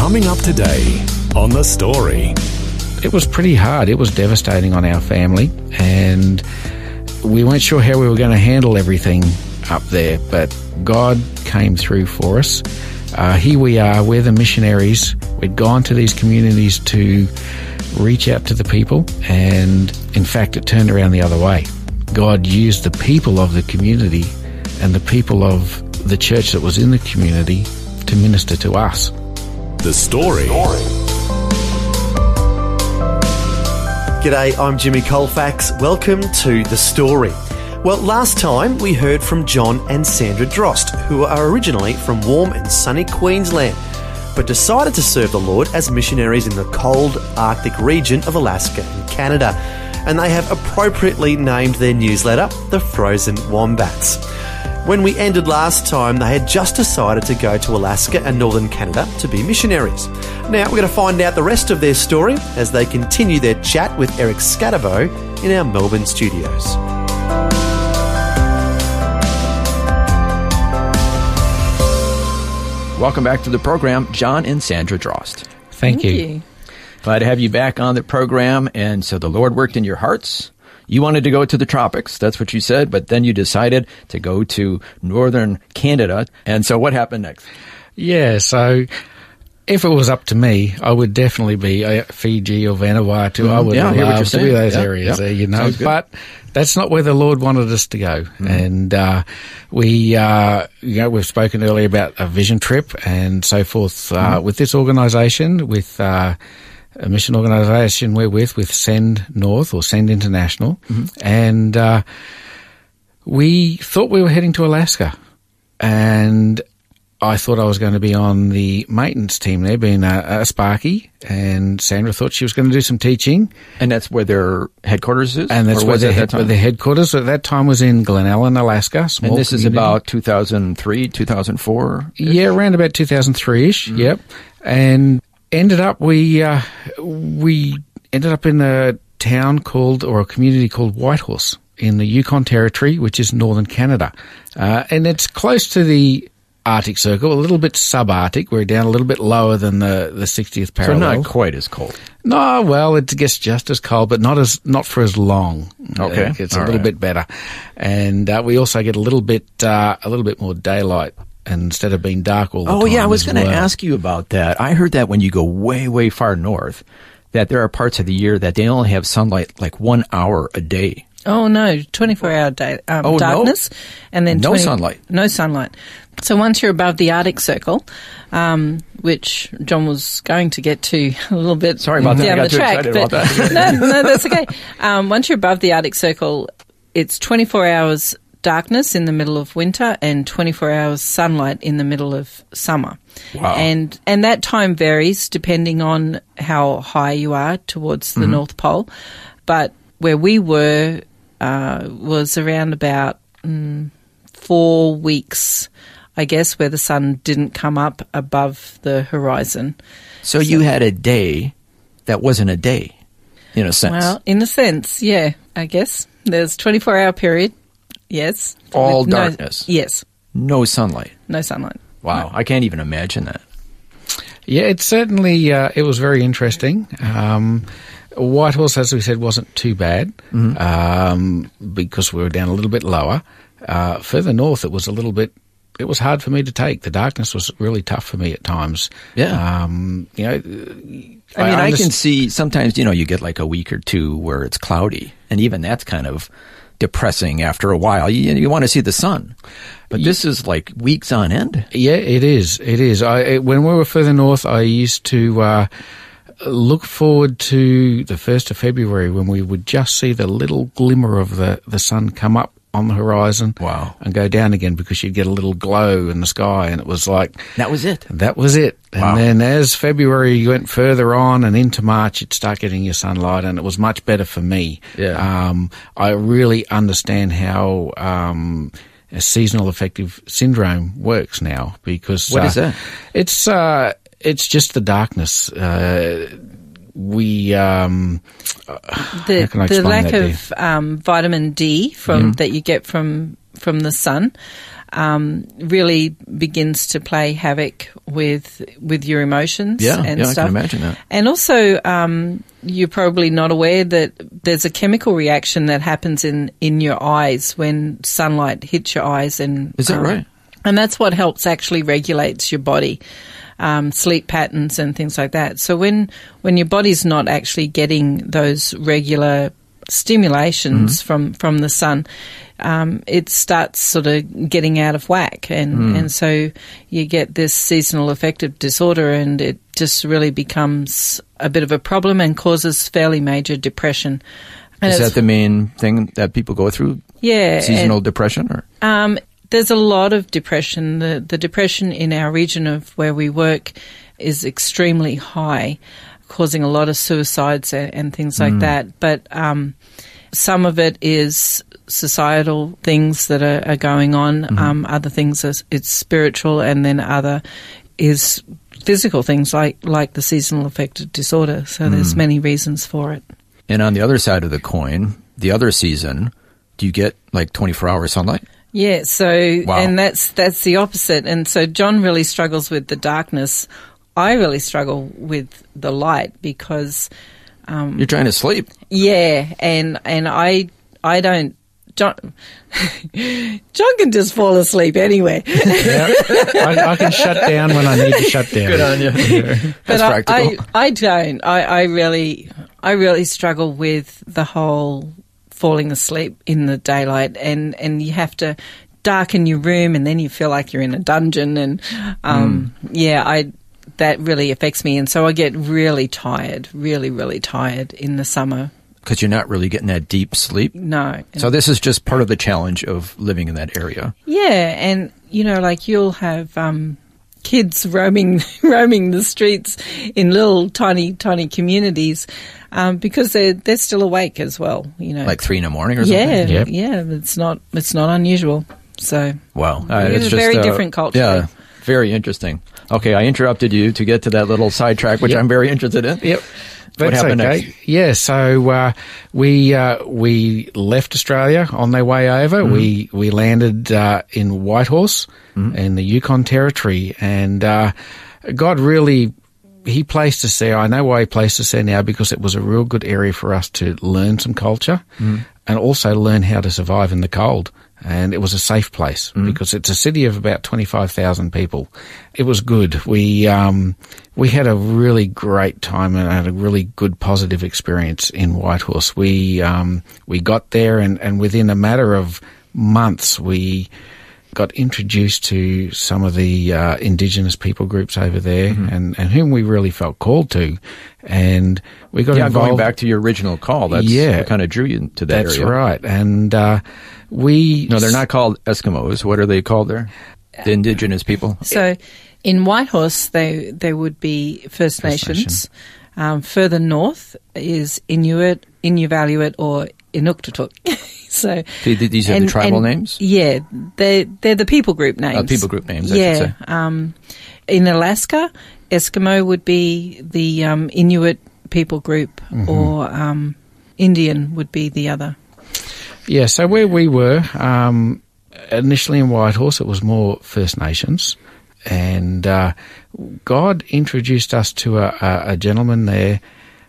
Coming up today on The Story. It was pretty hard. It was devastating on our family, and we weren't sure how we were going to handle everything up there, but God came through for us. Uh, here we are, we're the missionaries. We'd gone to these communities to reach out to the people, and in fact, it turned around the other way. God used the people of the community and the people of the church that was in the community to minister to us. The Story. G'day, I'm Jimmy Colefax. Welcome to The Story. Well, last time we heard from John and Sandra Dros, who are originally from warm and sunny Queensland, but decided to serve the Lord as missionaries in the cold Arctic region of Alaska and Canada. And they have appropriately named their newsletter The Frozen Wombats. When we ended last time, they had just decided to go to Alaska and northern Canada to be missionaries. Now we're going to find out the rest of their story as they continue their chat with Eric Scatterbo in our Melbourne studios. Welcome back to the program, John and Sandra Dros. Thank, you. Glad to have you back on the program. And so the Lord worked in your hearts. You wanted to go to the tropics. That's what you said. But then you decided to go to northern Canada. And so what happened next? Yeah, so if it was up to me, I would definitely be uh, Fiji or Vanuatu. I would Mm-hmm. I hear what love to be those Yeah, areas yeah. there, you know. But that's not where the Lord wanted us to go. Mm-hmm. And uh, we, uh, you know, we've spoken earlier about a vision trip and so forth uh, Mm-hmm. with this organisation, with uh, a mission organisation we're with, with Send North or Send International, Mm-hmm. and uh, we thought we were heading to Alaska, and I thought I was going to be on the maintenance team there, being a, a Sparky, and Sandra thought she was going to do some teaching, And that's where their headquarters is? and that's where their, head, that their headquarters at that time was in Glennallen, Alaska. Small And this is about 2003, 2004? Yeah, around about 2003 ish. Mm-hmm. Yep. And ended up, we, uh, we ended up in a town called, or a community called Whitehorse in the Yukon Territory, which is northern Canada. Uh, and it's close to the Arctic Circle, a little bit subarctic. We're down a little bit lower than the, the 60th parallel. So not quite as cold. No, well, it gets just as cold, but not as not for as long. Okay. It's a little right. bit better, and uh, we also get a little bit uh, a little bit more daylight instead of being dark all the time. Oh, yeah, I was going to well. ask you about that. I heard that when you go way, way far north, that there are parts of the year that they only have sunlight like one hour a day. Oh no, twenty-four hour day, um, Oh, no? darkness, and then No sunlight. No sunlight. So once you're above the Arctic Circle, um, which John was going to get to a little bit Sorry about that. I down got the too track, excited but about that. no, no, that's okay. Um, once you're above the Arctic Circle, it's twenty-four hours darkness in the middle of winter and 24 hours sunlight in the middle of summer. Wow. And and that time varies depending on how high you are towards the North Pole. But where we were uh, was around about mm, four weeks, I guess, where the sun didn't come up above the horizon. So, you had a day that wasn't a day, in a sense. Well, in a sense, yeah, I guess. There's 24 hour period, yes. All with no- darkness. yes, no sunlight. no sunlight. Wow, I can't even imagine that. Yeah, it certainly uh, it was very interesting. Um, Whitehorse, as we said, wasn't too bad um, because we were down a little bit lower. Uh, further north, it was a little bit. It was hard for me to take. The darkness was really tough for me at times. Yeah. Um, you know, I mean, I, underst- can see sometimes, you know, you get like a week or two where it's cloudy, and even that's kind of depressing after a while. You, you want to see the sun. But this is like weeks on end. Yeah, it is. It is. I it, when we were further north, I used to uh, look forward to the first of February when we would just see the little glimmer of the the sun come up on the horizon. Wow. And go down again because you'd get a little glow in the sky, and it was like That was it. that was it. And Wow. then as February went further on and into March, you'd start getting your sunlight, and it was much better for me. Yeah. Um, I really understand how um, a seasonal affective syndrome works now because What uh, is that? It's uh, it's just the darkness. Uh, we um, the, How can I the lack of um, vitamin D from that you get from from the sun um, really begins to play havoc with with your emotions Yeah, and yeah, I can stuff. imagine that. And also, um, you're probably not aware that there's a chemical reaction that happens in in your eyes when sunlight hits your eyes, and Is that um, right? And that's what helps actually regulates your body. Um, sleep patterns and things like that. So when when your body's not actually getting those regular stimulations from from the sun, um, it starts sort of getting out of whack, and and so you get this seasonal affective disorder, and it just really becomes a bit of a problem and causes fairly major depression. And Is that the main thing that people go through? yeah Seasonal and- depression, or um, there's a lot of depression. The the depression in our region of where we work is extremely high, causing a lot of suicides and, and things like that. But um, some of it is societal things that are, are going on. Um, other things are it's spiritual, and then other is physical things like like the seasonal affective disorder. So there's many reasons for it. and on the other side of the coin, the other season, do you get like twenty four hour sunlight? Yeah, so Wow. and that's that's the opposite. And so John really struggles with the darkness. I really struggle with the light because um, You're trying to sleep. yeah, and and I I don't John John can just fall asleep anywhere. yeah, I, I can shut down when I need to shut down. Good on you. but That's I. I I don't. I, I really I really struggle with the whole falling asleep in the daylight and and you have to darken your room and then you feel like you're in a dungeon and um Hmm. yeah I that really affects me and so I get really tired really really tired in the summer because you're not really getting that deep sleep. no So this is just part of the challenge of living in that area. Yeah, and you know, like you'll have um, kids roaming roaming the streets in little tiny tiny communities um, because they're they're still awake as well. You know, Like three in the morning or yeah, something. Yep. yeah. It's not it's not unusual. So Wow, uh, It's it's a very just, uh, different culture. Yeah, very interesting. Okay, I interrupted you to get to that little sidetrack, which Yep. I'm very interested in. Yep. What That's happened okay. next? Yeah, so uh, we uh, we left Australia on their way over. Mm-hmm. We we landed uh, in Whitehorse in the Yukon Territory, and uh, God really He placed us there. I know why He placed us there now because it was a real good area for us to learn some culture and also learn how to survive in the cold. And it was a safe place because it's a city of about twenty five thousand people. It was good. We um, we had a really great time and had a really good positive experience in Whitehorse. We um, we got there and, and within a matter of months we got introduced to some of the uh, indigenous people groups over there and, and whom we really felt called to. And we got Yeah, involved. going back to your original call, that's Yeah. what kind of drew you to that area. That's area. right. And uh, we No, they're not called Eskimos. What are they called there? The indigenous people. So, in Whitehorse, they they would be First, Nations. Um, further north is Inuit, Inuvialuit, or Inuktitut. so Th- th- these are the tribal names? Yeah, they're they're the people group names. Uh, people group names, I yeah. should say. Um, in Alaska, Eskimo would be the um, Inuit people group, Mm-hmm. or um, Indian would be the other. Yeah, so where we were, um, initially in Whitehorse, it was more First Nations. And uh, God introduced us to a, a, a gentleman there.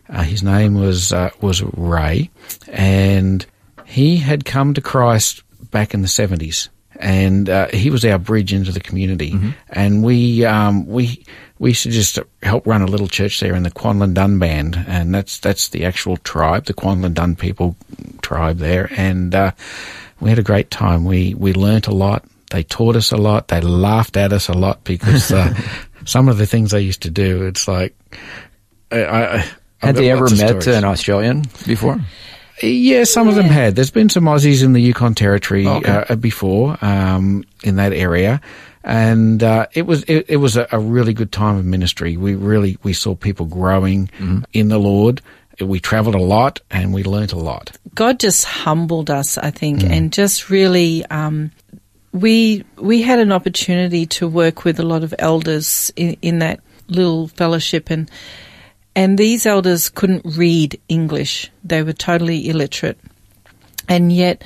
Uh, his name was uh, was Ray, and he had come to Christ back in the seventies, and uh, he was our bridge into the community. And we um, we we used to just help run a little church there in the Kwanlin Dün band, and that's that's the actual tribe, the Kwanlin Dün people tribe there, and uh, we had a great time. We we learnt a lot. They taught us a lot. They laughed at us a lot because uh, some of the things they used to do. It's like I. I Had they ever met an Australian before? Yeah, some of them had. There's been some Aussies in the Yukon Territory Okay. uh, before um, in that area, and uh, it was it, it was a, a really good time of ministry. We really we saw people growing in the Lord. We travelled a lot and we learnt a lot. God just humbled us, I think, and just really um, we we had an opportunity to work with a lot of elders in, in that little fellowship, and and these elders couldn't read English; they were totally illiterate, and yet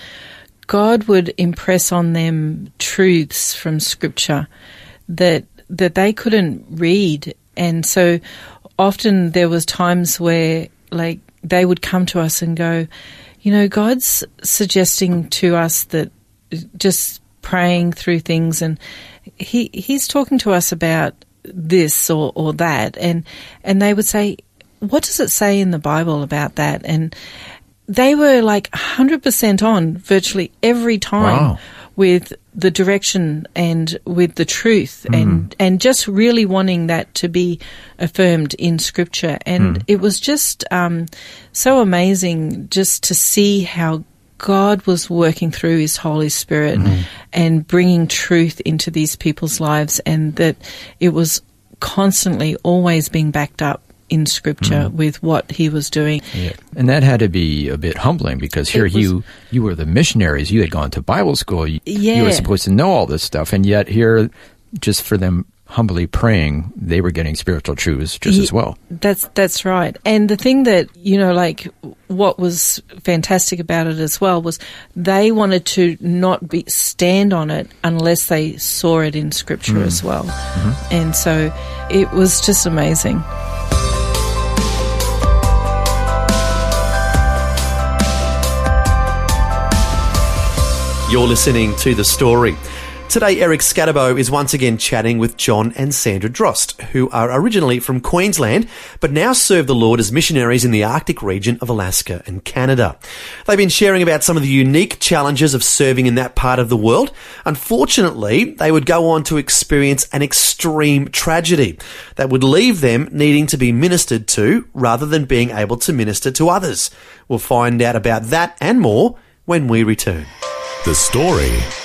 God would impress on them truths from Scripture that that they couldn't read, and so often there was times where like they would come to us and go, you know, God's suggesting to us that just praying through things, and he he's talking to us about this or, or that, and and they would say, what does it say in the Bible about that? And they were like 100% on virtually every time Wow. with the direction and with the truth and and just really wanting that to be affirmed in scripture and it was just um, so amazing just to see how God was working through his holy spirit mm-hmm. and bringing truth into these people's lives and that it was constantly always being backed up in scripture mm-hmm. with what he was doing. And that had to be a bit humbling because here was- you you were the missionaries. You had gone to Bible school. You, you were supposed to know all this stuff, and yet here, just for them humbly praying, they were getting spiritual truths just Ye- as well. That's that's right. And the thing that you know, like what was fantastic about it as well was they wanted to not be stand on it unless they saw it in scripture hmm. as well. Mm-hmm. And so it was just amazing. You're listening to The Story. Today, Eric Scatterbo is once again chatting with John and Sandra Dros, who are originally from Queensland, but now serve the Lord as missionaries in the Arctic region of Alaska and Canada. They've been sharing about some of the unique challenges of serving in that part of the world. Unfortunately, they would go on to experience an extreme tragedy that would leave them needing to be ministered to rather than being able to minister to others. We'll find out about that and more when we return. The Story.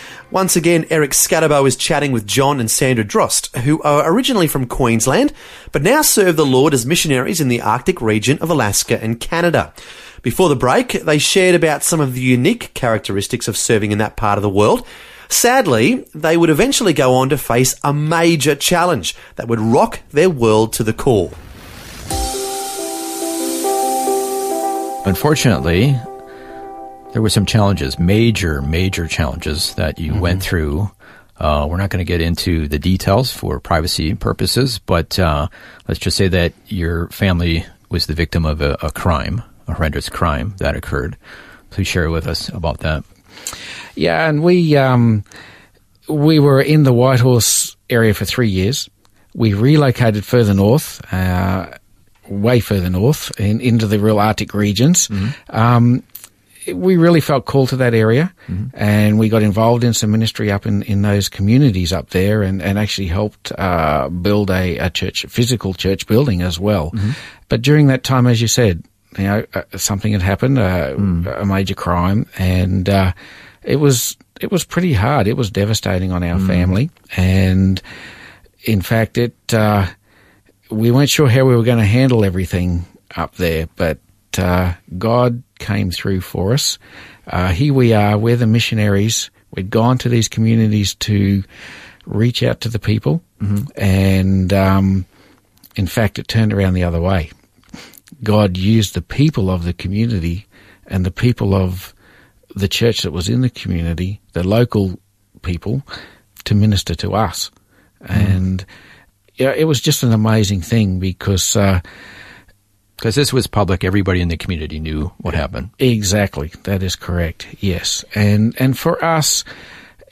Once again, Eric Scatterbo is chatting with John and Sandra Dros, who are originally from Queensland, but now serve the Lord as missionaries in the Arctic region of Alaska and Canada. Before the break, they shared about some of the unique characteristics of serving in that part of the world. Sadly, they would eventually go on to face a major challenge that would rock their world to the core. Unfortunately, there were some challenges, major, major challenges that you went through. Uh, we're not going to get into the details for privacy purposes, but uh, let's just say that your family was the victim of a, a crime, a horrendous crime that occurred. Please share with us about that. Yeah, and we um, we were in the Whitehorse area for three years. We relocated further north, uh, way further north, in, into the real Arctic regions. Um, we really felt called to that area, and we got involved in some ministry up in, in those communities up there, and, and actually helped uh, build a, a church, physical church building as well. But during that time, as you said, you know, uh, something had happened, uh, a major crime, and uh, it was it was pretty hard. It was devastating on our family, and in fact, it uh, we weren't sure how we were going to handle everything up there, but uh, God came through for us. Uh, here we are. We're the missionaries. We'd gone to these communities to reach out to the people, and um, in fact, it turned around the other way. God used the people of the community and the people of the church that was in the community, the local people, to minister to us. And yeah, it was just an amazing thing because uh, Because this was public, everybody in the community knew what happened. exactly that is correct. Yes, and and for us,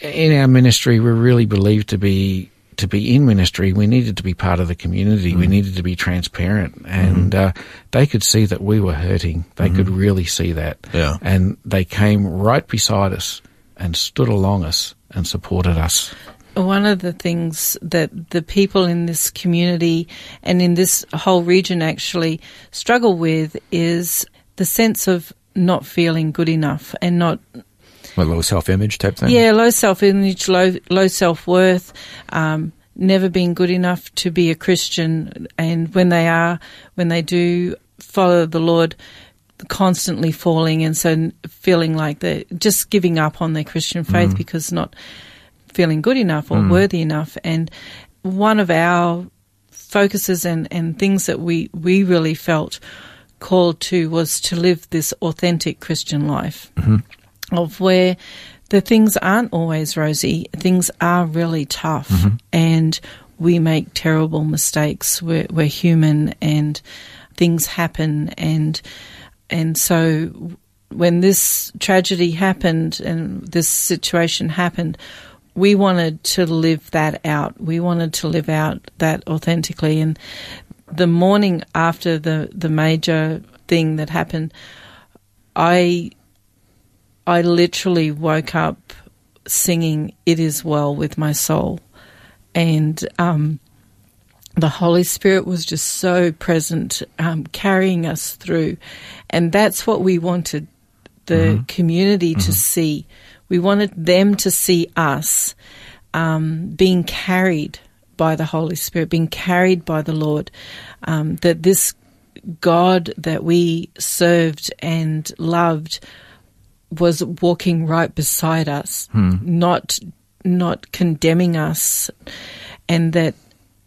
in our ministry, we really believed to be to be in ministry, we needed to be part of the community. We mm-hmm. needed to be transparent, and mm-hmm. uh, they could see that we were hurting. They mm-hmm. could really see that, Yeah. and they came right beside us and stood along us and supported us. One of the things that the people in this community and in this whole region actually struggle with is the sense of not feeling good enough and not A low self image type thing? Yeah, low self image, low low self worth, um, never being good enough to be a Christian, and when they are, when they do follow the Lord, constantly falling, and so feeling like they're just giving up on their Christian faith because not feeling good enough or mm. worthy enough. And one of our focuses and, and things that we, we really felt called to was to live this authentic Christian life mm-hmm. of where the things aren't always rosy, things are really tough, mm-hmm. and we make terrible mistakes. We're, we're human, and things happen, and and so when this tragedy happened and this situation happened, we wanted to live that out. We wanted to live out that authentically, and the morning after the the major thing that happened, I I literally woke up singing "It Is Well with My Soul," and um, the Holy Spirit was just so present, um, carrying us through, and that's what we wanted the community to see. We wanted them to see us um, being carried by the Holy Spirit, being carried by the Lord. Um, that this God that we served and loved was walking right beside us, not not condemning us, and that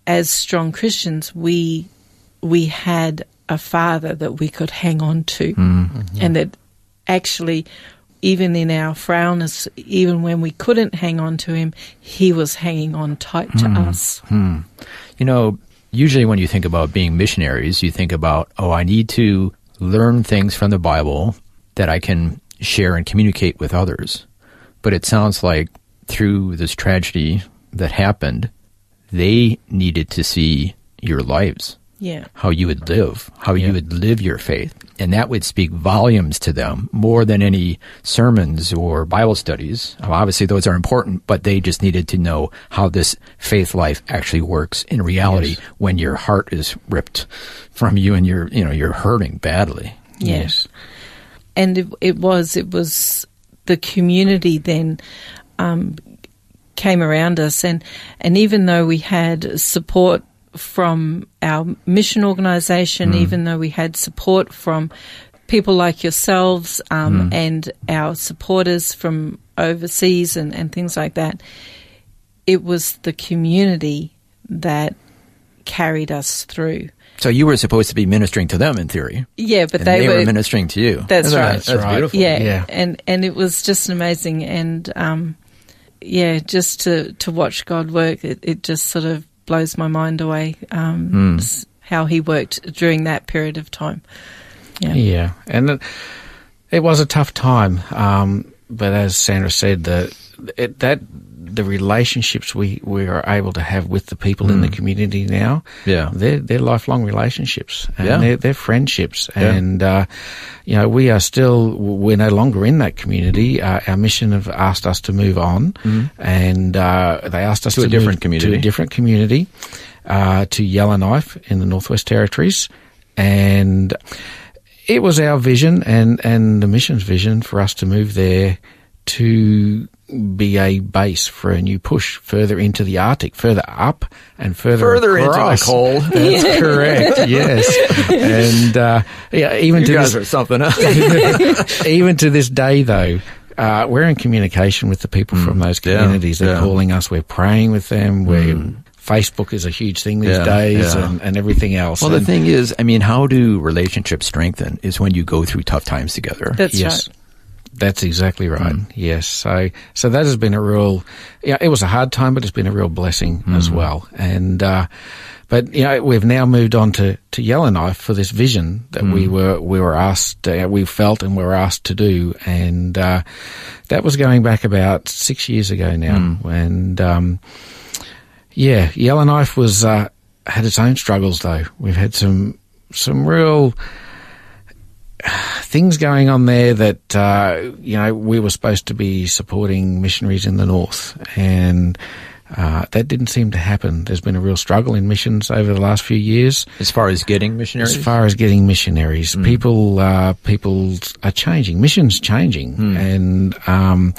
as strong Christians we we had a father that we could hang on to, and that actually. Even in our frownness, even when we couldn't hang on to him, he was hanging on tight to hmm. us. Hmm. You know, usually when you think about being missionaries, you think about, oh, I need to learn things from the Bible that I can share and communicate with others. But it sounds like through this tragedy that happened, they needed to see your lives, Yeah. how you would live, how you would live your faith. And that would speak volumes to them more than any sermons or Bible studies. Obviously, those are important, but they just needed to know how this faith life actually works in reality when your heart is ripped from you and you're, you know, you're hurting badly. Yes. And it, it was, it was the community then um, came around us. And, and even though we had support from our mission organisation, even though we had support from people like yourselves um, and our supporters from overseas and, and things like that, it was the community that carried us through. So you were supposed to be ministering to them in theory. Yeah, but And they, they, were, ministering to you. That's Isn't that- right. That's, That's right. beautiful. yeah, Yeah. and and it was just amazing and um yeah just to to watch god work it, it just sort of blows my mind away um s- how he worked during that period of time. Yeah. Yeah, and it, it was a tough time. Um, but as Sandra said, the it, that the relationships we, we are able to have with the people in the community now, Yeah. they're they're lifelong relationships and Yeah. they're, they're friendships. Yeah. And uh, you know, we are still we're no longer in that community. Uh, our mission have asked us to move on, and uh, they asked us To to, a different move community. to a different community, uh, to Yellowknife in the Northwest Territories, and it was our vision and, and the mission's vision for us to move there to be a base for a new push further into the Arctic, further up and further Further into the across. cold. That's correct. Yes, and uh, yeah, even You to guys this, are something else. even to this day, though, uh, we're in communication with the people from those Mm. Yeah, communities. They're yeah. calling us. We're praying with them. We're Facebook is a huge thing these Yeah, days, yeah. and, and everything else. Well, the thing is, I mean, how do relationships strengthen? Is when you go through tough times together. that's yes. right That's exactly right. Yes. So, so that has been a real, yeah, it was a hard time, but it's been a real blessing as well. And, uh, but you know, we've now moved on to, to Yellowknife for this vision that we were we were asked, uh, we felt and were asked to do, and uh, that was going back about six years ago now. And um, yeah, Yellowknife was uh, had its own struggles though. We've had some some real things going on there that uh, you know we were supposed to be supporting missionaries in the north, and uh, that didn't seem to happen. There's been a real struggle in missions over the last few years. As far as getting missionaries? As far as getting missionaries, people uh, people are changing. Missions changing, and um,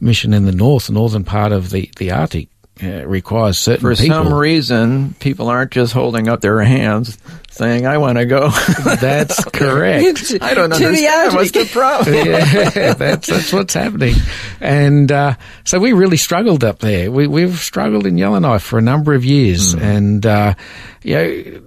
mission in the north, northern part of the the Arctic. Uh, requires certain For people. some reason, people aren't just holding up their hands saying, I want to go. That's correct. I don't know. To the understand. What's the problem? yeah, that's that's what's happening, and uh, so we really struggled up there. We we've struggled in Yellowknife for a number of years, and uh, you know,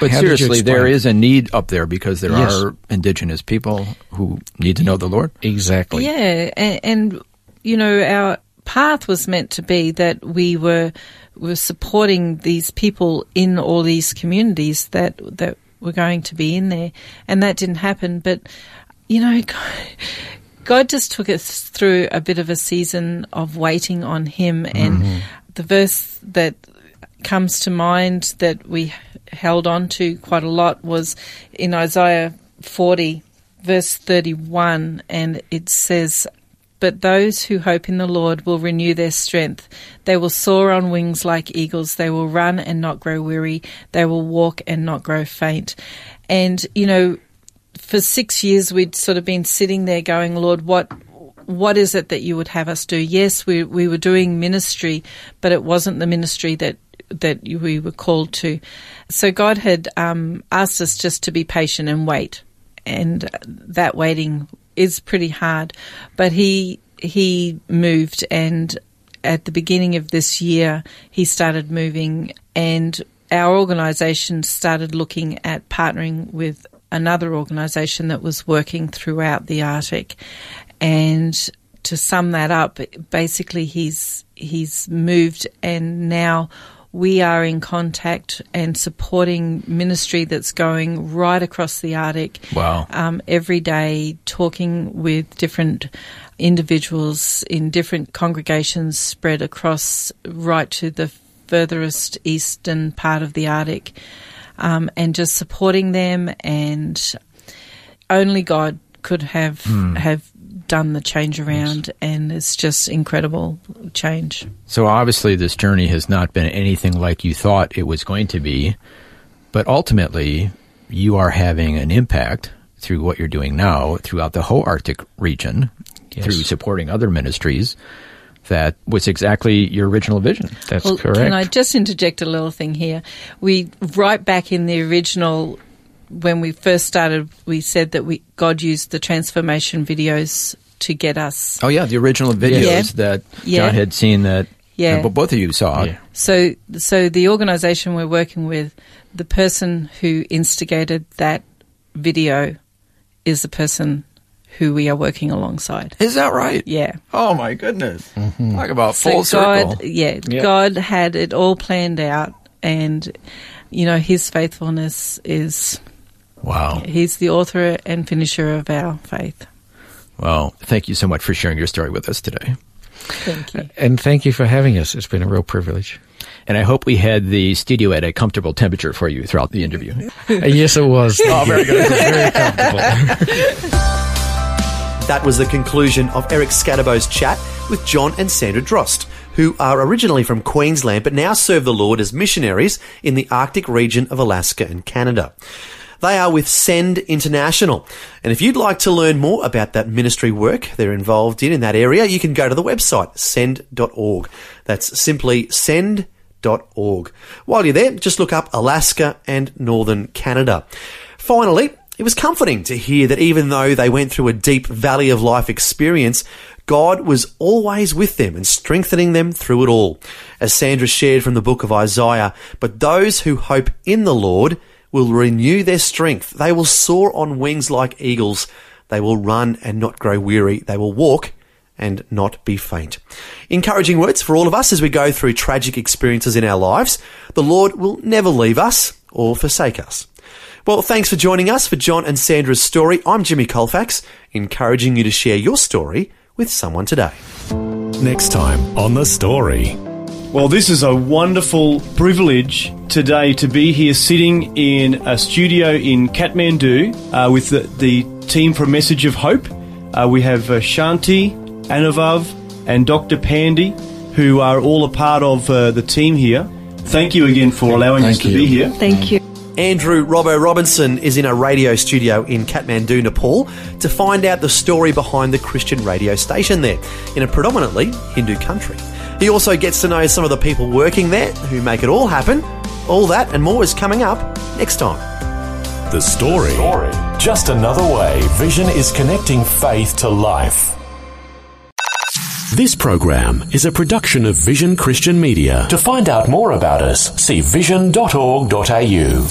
But How seriously, there is a need up there because there Yes. are indigenous people who need to know the Lord. exactly. Yeah, and, and you know our path was meant to be that we were were supporting these people in all these communities that that were going to be in there, and that didn't happen. But you know, God, God just took us through a bit of a season of waiting on Him, and mm-hmm. the verse that comes to mind that we held on to quite a lot was in Isaiah 40, verse 31, and it says, But those who hope in the Lord will renew their strength. They will soar on wings like eagles. They will run and not grow weary. They will walk and not grow faint. And, you know, for six years we'd sort of been sitting there going, Lord, what what is it that you would have us do? Yes, we we were doing ministry, but it wasn't the ministry that that we were called to. So God had um, asked us just to be patient and wait, and that waiting is pretty hard. But he he moved, and at the beginning of this year, he started moving, and our organisation started looking at partnering with another organisation that was working throughout the Arctic, and to sum that up, basically he's he's moved, and now we are in contact and supporting ministry that's going right across the Arctic. Wow. Um, every day, talking with different individuals in different congregations spread across right to the furthest eastern part of the Arctic, um, and just supporting them. And only God could have have done the change around, and it's just incredible change. So obviously, this journey has not been anything like you thought it was going to be, but ultimately, you are having an impact through what you're doing now throughout the whole Arctic region, Yes. through supporting other ministries. That was exactly your original vision. That's Well, correct. Can I just interject a little thing here? We right back in the original when we first started, we said that we God used the transformation videos to get us. Oh yeah, the original videos Yeah. that Yeah. John had seen that Yeah. but both of you saw. Yeah. So, so the organisation we're working with, the person who instigated that video is the person who we are working alongside. Is that right? Yeah. Oh my goodness! Mm-hmm. Talk about So full circle. God, yeah, Yeah. God had it all planned out, and you know His faithfulness is Wow. He's the author and finisher of our faith. Well, thank you so much for sharing your story with us today. Thank you. and thank you for having us. It's been a real privilege. And I hope we had the studio at a comfortable temperature for you throughout the interview. Uh, yes, it was. oh, very good. very comfortable. That was the conclusion of Eric Scadabow's chat with John and Sandra Dros, who are originally from Queensland but now serve the Lord as missionaries in the Arctic region of Alaska and Canada. They are with Send International. And if you'd like to learn more about that ministry work they're involved in in that area, you can go to the website send.org. That's simply send.org. While you're there, just look up Alaska and Northern Canada. Finally, it was comforting to hear that even though they went through a deep valley of life experience, God was always with them and strengthening them through it all. As Sandra shared from the book of Isaiah, but those who hope in the Lord will renew their strength. They will soar on wings like eagles. They will run and not grow weary. They will walk and not be faint. Encouraging words for all of us as we go through tragic experiences in our lives. The Lord will never leave us or forsake us. Well, thanks for joining us for John and Sandra's story. I'm Jimmy Colefax, encouraging you to share your story with someone today. Next time on The Story. Well, this is a wonderful privilege today to be here sitting in a studio in Kathmandu uh, with the, the team from Message of Hope. Uh, we have uh, Shanti, Anavav, and Dr. Pandy, who are all a part of uh, the team here. Thank you again for allowing us Thank to be here. Thank you. Andrew Robbo Robinson is in a radio studio in Kathmandu, Nepal, to find out the story behind the Christian radio station there, in a predominantly Hindu country. He also gets to know some of the people working there who make it all happen. All that and more is coming up next time. The Story. Just another way Vision is connecting faith to life. This program is a production of Vision Christian Media. To find out more about us, see vision.org.au.